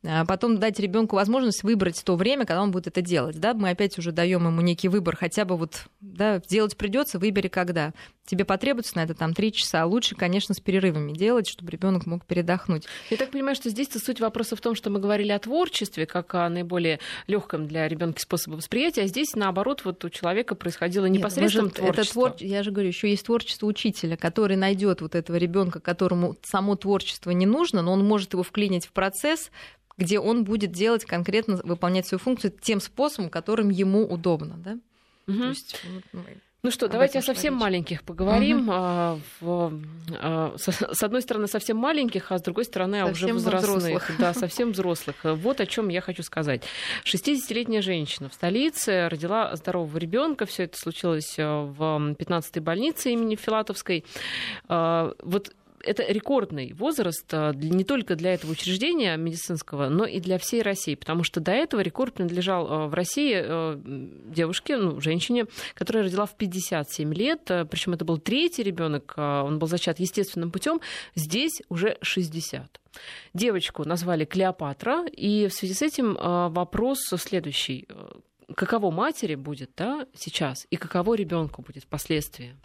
А потом дать ребенку возможность выбрать то время, когда он будет это делать. Да? Мы опять уже даем ему некий выбор, хотя бы вот, да, делать придется, выбери когда. Тебе потребуется на это там три часа, а лучше, конечно, с перерывами делать, чтобы ребенок мог передохнуть. Я так понимаю, что здесь суть вопроса в том, что мы говорили о творчестве, как о наиболее легком для ребенка способе восприятия, а здесь, наоборот, вот у человека происходило непосредственно Нет, творчество. Это твор... Я же говорю, еще есть творчество учителя, который найдет вот этого ребенка, которому само творчество не нужно, но он может его вклинить в процесс, где он будет делать конкретно, выполнять свою функцию тем способом, которым ему удобно. Да? Угу. То есть, ну что, давайте о совсем речь. маленьких поговорим. Угу. в, а, с одной стороны, совсем маленьких, а с другой стороны, совсем уже возрастных. Взрослых. Да, совсем взрослых. Вот о чем я хочу сказать. 60-летняя женщина в столице родила здорового ребенка. Все это случилось в 15-й больнице имени Филатовской. Вот это рекордный возраст а, не только для этого учреждения медицинского, но и для всей России, потому что до этого рекорд принадлежал а, в России а, девушке, ну, женщине, которая родила в 57 лет, причем это был третий ребенок, он был зачат естественным путем, здесь уже 60. Девочку назвали Клеопатра, и в связи с этим вопрос следующий. Каково матери будет да, сейчас, и каково ребенку будет впоследствии?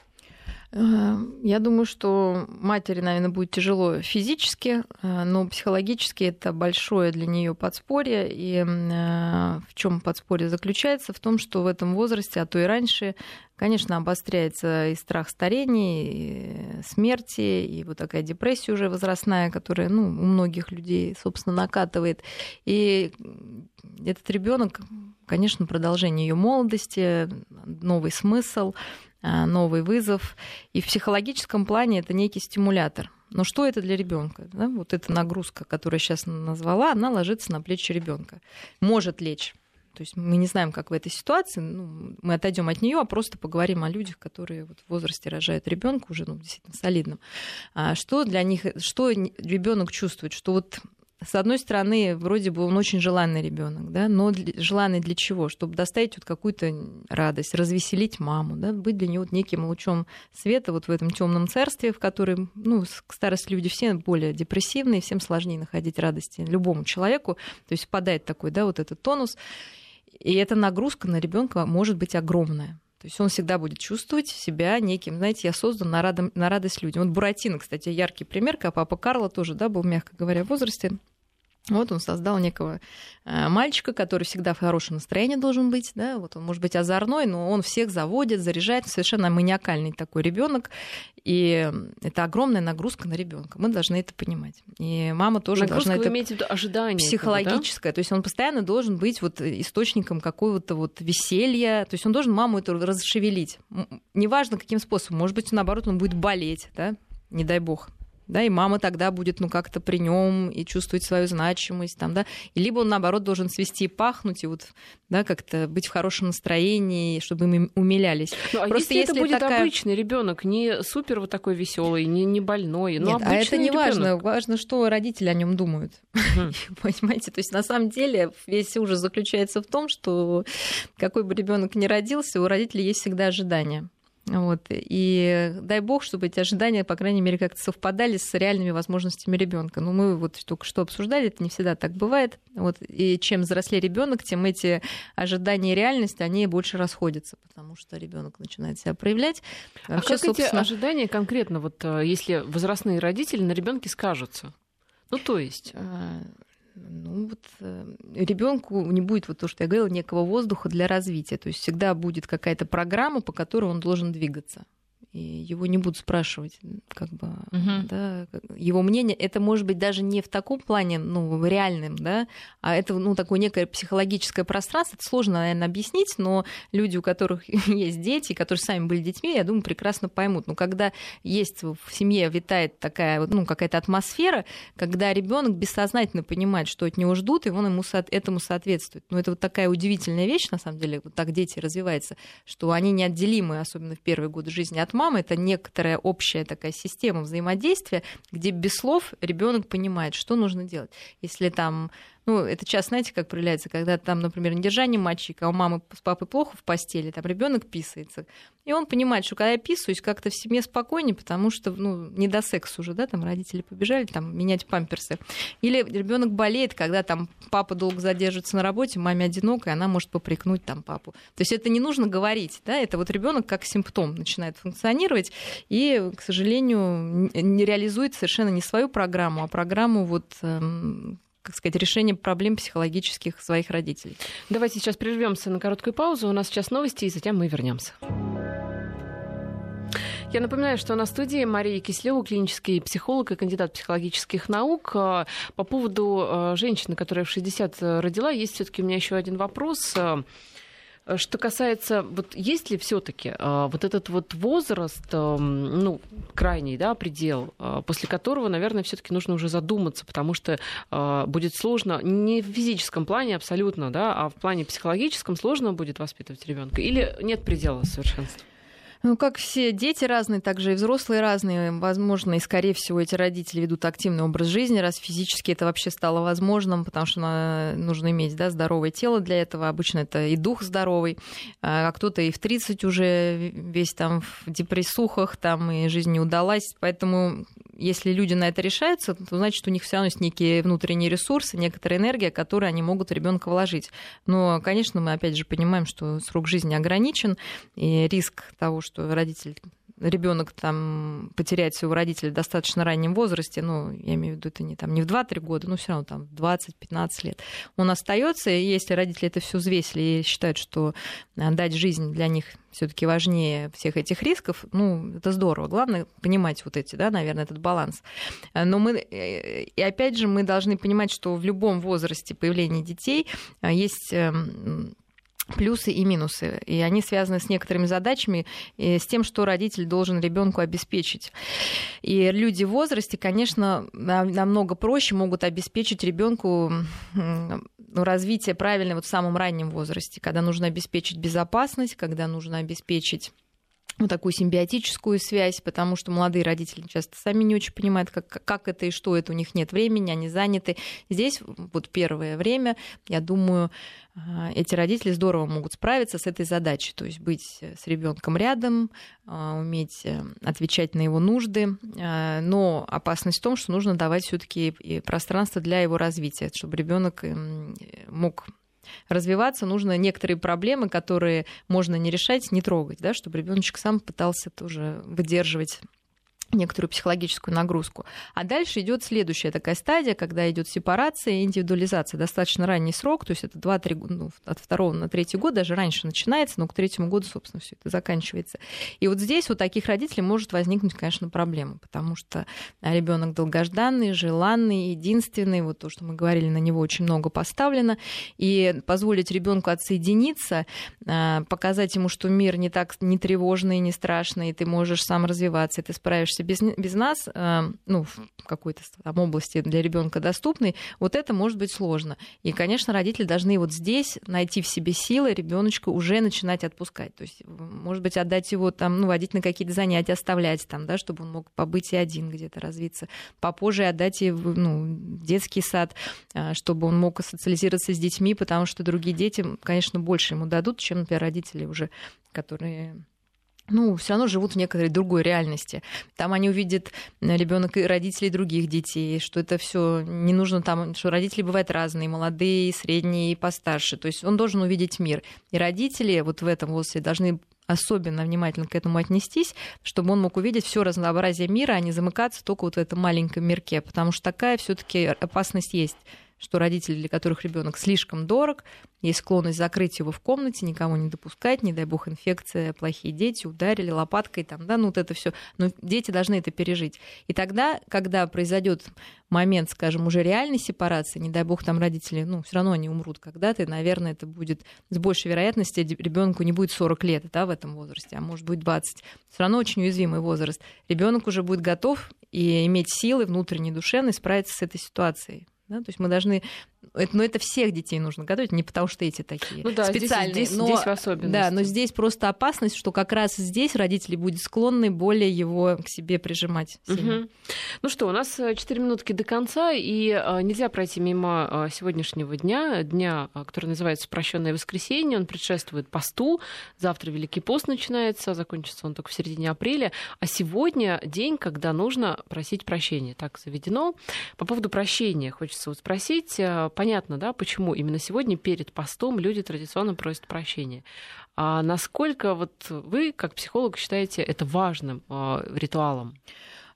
Э, я думаю, что матери, наверное, будет тяжело физически, э, но психологически это большое для нее подспорье. И э, в чем подспорье заключается? В том, что в этом возрасте, а то и раньше, конечно, обостряется и страх старения, и смерти, и вот такая депрессия уже возрастная, которая ну, у многих людей, собственно, накатывает. И этот ребенок, конечно, продолжение ее молодости, новый смысл, новый вызов. И в психологическом плане это некий стимулятор. Но что это для ребенка? Да? Вот эта нагрузка, которую я сейчас назвала, она ложится на плечи ребенка. Может лечь. То есть мы не знаем, как в этой ситуации, ну, мы отойдем от нее, а просто поговорим о людях, которые вот в возрасте рожают ребенка уже ну, действительно солидным. А что для них, что ребенок чувствует, что вот с одной стороны, вроде бы он очень желанный ребенок, да, но желанный для чего? Чтобы доставить вот какую-то радость, развеселить маму, да, быть для него вот неким лучом света вот в этом темном царстве, в котором, ну, к старости люди все более депрессивные, всем сложнее находить радости любому человеку, то есть впадает такой, да, вот этот тонус, и эта нагрузка на ребенка может быть огромная. То есть он всегда будет чувствовать себя неким, знаете, я создан на, радом, на радость людям. Вот Буратино, кстати, яркий пример, как папа Карла тоже, да, был, мягко говоря, в возрасте. Вот он создал некого э, мальчика, который всегда в хорошем настроении должен быть, да, вот он может быть озорной, но он всех заводит, заряжает, совершенно маниакальный такой ребенок, и это огромная нагрузка на ребенка. Мы должны это понимать. И мама тоже нагрузка должна вы это имеете в виду ожидание психологическое, да? то есть он постоянно должен быть вот источником какого-то вот веселья, то есть он должен маму это расшевелить. Неважно каким способом, может быть, наоборот, он будет болеть, да, не дай бог, да, и мама тогда будет, ну, как-то при нем и чувствовать свою значимость, там, да, и либо он, наоборот, должен свести и пахнуть, и вот, да, как-то быть в хорошем настроении, чтобы им умилялись. Ну, а Просто если, если это будет такая... обычный ребенок, не супер вот такой веселый, не, не больной, но Нет, а это не важно, важно, что родители о нем думают, понимаете, то есть на самом деле весь ужас заключается в том, что какой бы ребенок ни родился, у родителей есть всегда ожидания. Вот. И дай бог, чтобы эти ожидания, по крайней мере, как-то совпадали с реальными возможностями ребенка. Но мы вот только что обсуждали, это не всегда так бывает. Вот. И чем взрослее ребенок, тем эти ожидания и реальность, они больше расходятся, потому что ребенок начинает себя проявлять. А Вообще, как собственно... эти ожидания конкретно, вот э, если возрастные родители на ребенке скажутся? Ну, то есть... Ну вот э, ребенку не будет вот то, что я говорила, некого воздуха для развития. То есть всегда будет какая-то программа, по которой он должен двигаться и его не будут спрашивать, как бы, угу. да, его мнение. Это может быть даже не в таком плане, ну, реальным, да, а это, ну, такое некое психологическое пространство. Это сложно, наверное, объяснить, но люди, у которых есть дети, которые сами были детьми, я думаю, прекрасно поймут. Но когда есть в семье витает такая, ну, какая-то атмосфера, когда ребенок бессознательно понимает, что от него ждут, и он ему этому соответствует. Ну, это вот такая удивительная вещь, на самом деле, вот так дети развиваются, что они неотделимы, особенно в первые годы жизни, от мамы это некоторая общая такая система взаимодействия, где без слов ребенок понимает, что нужно делать. Если там ну, это часто, знаете, как проявляется, когда там, например, недержание мальчика, а у мамы с папой плохо в постели, там ребенок писается. И он понимает, что когда я писаюсь, как-то в семье спокойнее, потому что, ну, не до секса уже, да, там родители побежали там менять памперсы. Или ребенок болеет, когда там папа долго задерживается на работе, маме одиноко, и она может попрекнуть там папу. То есть это не нужно говорить, да, это вот ребенок как симптом начинает функционировать и, к сожалению, не реализует совершенно не свою программу, а программу вот эм, как сказать, решение проблем психологических своих родителей. Давайте сейчас прервемся на короткую паузу. У нас сейчас новости, и затем мы вернемся. Я напоминаю, что на студии Мария Кислева, клинический психолог и кандидат психологических наук. По поводу э, женщины, которая в 60 родила, есть все-таки у меня еще один вопрос. Э, что касается, вот есть ли все-таки э, вот этот вот возраст, э, ну, крайний, да, предел, после которого, наверное, все-таки нужно уже задуматься, потому что будет сложно не в физическом плане абсолютно, да, а в плане психологическом сложно будет воспитывать ребенка, или нет предела совершенства? Ну, как все дети разные, так же и взрослые разные. Возможно, и, скорее всего, эти родители ведут активный образ жизни, раз физически это вообще стало возможным, потому что нужно иметь да, здоровое тело для этого. Обычно это и дух здоровый. А кто-то и в 30 уже весь там в депрессухах, там и жизнь не удалась. Поэтому если люди на это решаются, то значит, у них все равно есть некие внутренние ресурсы, некоторая энергия, которую они могут ребенка вложить. Но, конечно, мы опять же понимаем, что срок жизни ограничен, и риск того, что родитель ребенок там потеряет своего родителя в достаточно раннем возрасте, ну, я имею в виду, это не, там, не в 2-3 года, но все равно там в 20-15 лет, он остается, и если родители это все взвесили и считают, что э, дать жизнь для них все-таки важнее всех этих рисков, ну, это здорово. Главное понимать вот эти, да, наверное, этот баланс. Но мы, э, и опять же, мы должны понимать, что в любом возрасте появления детей э, есть эм, плюсы и минусы. И они связаны с некоторыми задачами, и с тем, что родитель должен ребенку обеспечить. И люди в возрасте, конечно, намного проще могут обеспечить ребенку ну, развитие правильное вот в самом раннем возрасте, когда нужно обеспечить безопасность, когда нужно обеспечить вот такую симбиотическую связь, потому что молодые родители часто сами не очень понимают, как, как это и что это, у них нет времени, они заняты. Здесь вот первое время, я думаю, а, эти родители здорово могут справиться с этой задачей, то есть быть с ребенком рядом, а, уметь э, отвечать на его нужды, а, но опасность в том, что нужно давать все-таки пространство для его развития, чтобы ребенок эм, мог развиваться, нужно некоторые проблемы, которые можно не решать, не трогать, да, чтобы ребеночек сам пытался тоже выдерживать некоторую психологическую нагрузку. А дальше идет следующая такая стадия, когда идет сепарация и индивидуализация. Достаточно ранний срок, то есть это 2-3 года, ну, от второго на третий год, даже раньше начинается, но к третьему году, собственно, все это заканчивается. И вот здесь у таких родителей может возникнуть, конечно, проблема, потому что ребенок долгожданный, желанный, единственный, вот то, что мы говорили, на него очень много поставлено, и позволить ребенку отсоединиться, а, показать ему, что мир не так не тревожный, не страшный, и ты можешь сам развиваться, и ты справишься находишься без, без нас, э, ну, в какой-то там области для ребенка доступной, вот это может быть сложно. И, конечно, родители должны вот здесь найти в себе силы ребеночка уже начинать отпускать. То есть, может быть, отдать его там, ну, водить на какие-то занятия, оставлять там, да, чтобы он мог побыть и один где-то развиться. Попозже отдать его, ну, детский сад, э, чтобы он мог социализироваться с детьми, потому что другие дети, конечно, больше ему дадут, чем, например, родители уже, которые ну, все равно живут в некоторой другой реальности. Там они увидят э, ребенок и родителей других детей, что это все не нужно там, что родители бывают разные, молодые, средние и постарше. То есть он должен увидеть мир. И родители вот в этом возрасте должны особенно внимательно к этому отнестись, чтобы он мог увидеть все разнообразие мира, а не замыкаться только вот в этом маленьком мирке, потому что такая все-таки опасность есть что родители, для которых ребенок слишком дорог, есть склонность закрыть его в комнате, никого не допускать, не дай бог инфекция, плохие дети, ударили лопаткой, там, да, ну вот это все. Но дети должны это пережить. И тогда, когда произойдет момент, скажем, уже реальной сепарации, не дай бог там родители, ну, все равно они умрут когда-то, и, наверное, это будет с большей вероятностью, ребенку не будет 40 лет, да, в этом возрасте, а может быть 20. Все равно очень уязвимый возраст. Ребенок уже будет готов и иметь силы внутренней, душевной справиться с этой ситуацией. Да? То есть мы должны... Но это всех детей нужно готовить, не потому что эти такие ну, да, специальные. Здесь, здесь, но, здесь в особенности. Да, но здесь просто опасность, что как раз здесь родители будут склонны более его к себе прижимать. Угу. Ну что, у нас 4 э, минутки до конца, и э, нельзя пройти мимо э, сегодняшнего дня, дня, который называется «Прощенное воскресенье». Он предшествует посту. Завтра Великий пост начинается, закончится он только в середине апреля. А сегодня день, когда нужно просить прощения. Так заведено. По поводу прощения хочется хочется вот спросить, э, понятно, да, почему именно сегодня перед постом люди традиционно просят прощения. А насколько вот вы, как психолог, считаете это важным э, ритуалом?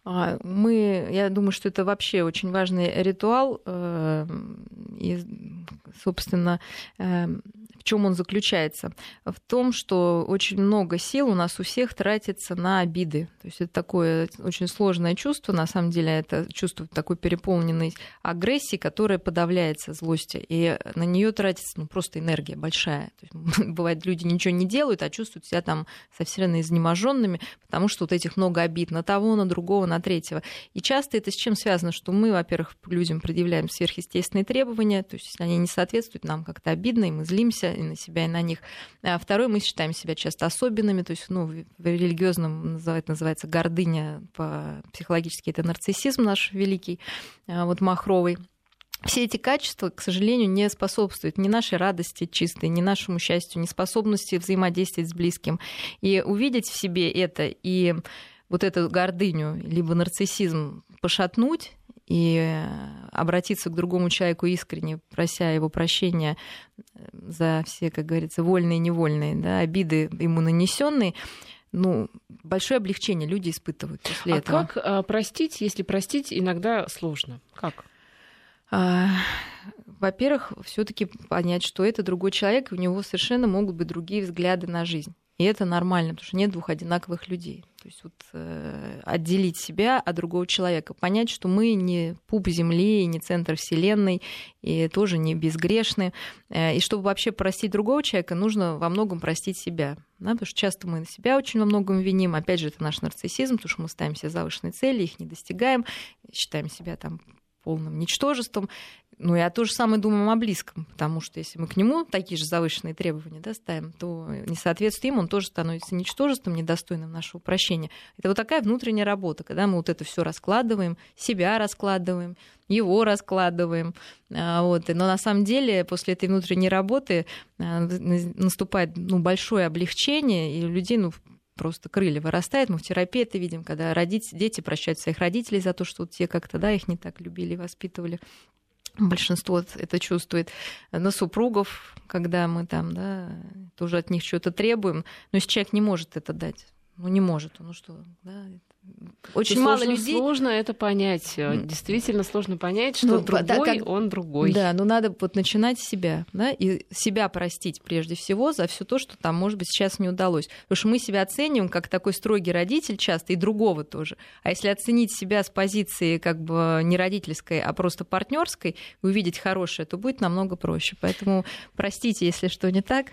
А, мы, я думаю, что это вообще очень важный ритуал, э, и, собственно, в чем он заключается? В том, что очень много сил у нас у всех тратится на обиды. То есть это такое очень сложное чувство, на самом деле это чувство такой переполненной агрессии, которая подавляется злости, и на нее тратится ну, просто энергия большая. То есть, бывает, люди ничего не делают, а чувствуют себя там совсем изнеможенными, потому что вот этих много обид на того, на другого, на третьего. И часто это с чем связано, что мы, во-первых, людям предъявляем сверхъестественные требования, то есть если они не соответствуют, нам как-то обидно, и мы злимся, и на себя, и на них. А второй, мы считаем себя часто особенными, то есть ну, в религиозном называется, называется гордыня, по-психологически это нарциссизм наш великий, а, вот махровый. Все эти качества, к сожалению, не способствуют ни нашей радости чистой, ни нашему счастью, ни способности взаимодействовать с близким. И увидеть в себе это и вот эту гордыню, либо нарциссизм пошатнуть, и обратиться к другому человеку искренне, прося его прощения за все, как говорится, вольные и невольные да, обиды ему нанесенные, ну, большое облегчение люди испытывают после а этого. Как а, простить, если простить иногда сложно? Как? А, во-первых, все-таки понять, что это другой человек, и у него совершенно могут быть другие взгляды на жизнь. И это нормально, потому что нет двух одинаковых людей. То есть вот, э, отделить себя от другого человека, понять, что мы не пуп Земли, не центр Вселенной, и тоже не безгрешны. Э, и чтобы вообще простить другого человека, нужно во многом простить себя. Да, потому что часто мы на себя очень во многом виним. Опять же, это наш нарциссизм, потому что мы ставим себе завышенные цели, их не достигаем, считаем себя там полным ничтожеством. Ну, я то же самое думаю о близком, потому что если мы к нему такие же завышенные требования да, ставим, то несоответствие им он тоже становится ничтожеством, недостойным нашего прощения. Это вот такая внутренняя работа, когда мы вот это все раскладываем, себя раскладываем, его раскладываем. А, вот. Но на самом деле после этой внутренней работы а, наступает ну, большое облегчение, и у людей ну, просто крылья вырастают. Мы в терапии это видим, когда родители, дети прощают своих родителей за то, что те как-то да, их не так любили и воспитывали. Большинство это чувствует на супругов, когда мы там, да, тоже от них что-то требуем. Но если человек не может это дать, ну не может, ну что, да, очень мало сложно, людей. Сложно это понять. Действительно сложно понять, что ну, другой, да, как... он другой. Да, но надо вот начинать с себя, да, и себя простить прежде всего за все то, что там, может быть, сейчас не удалось. Потому что мы себя оцениваем как такой строгий родитель часто, и другого тоже. А если оценить себя с позиции как бы не родительской, а просто партнерской, увидеть хорошее, то будет намного проще. Поэтому простите, если что не так.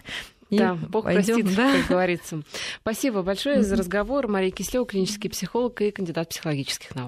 И да, Бог пойдём, простит, да? как говорится. Спасибо большое за разговор. Мария Кислева, клинический психолог и кандидат психологических наук.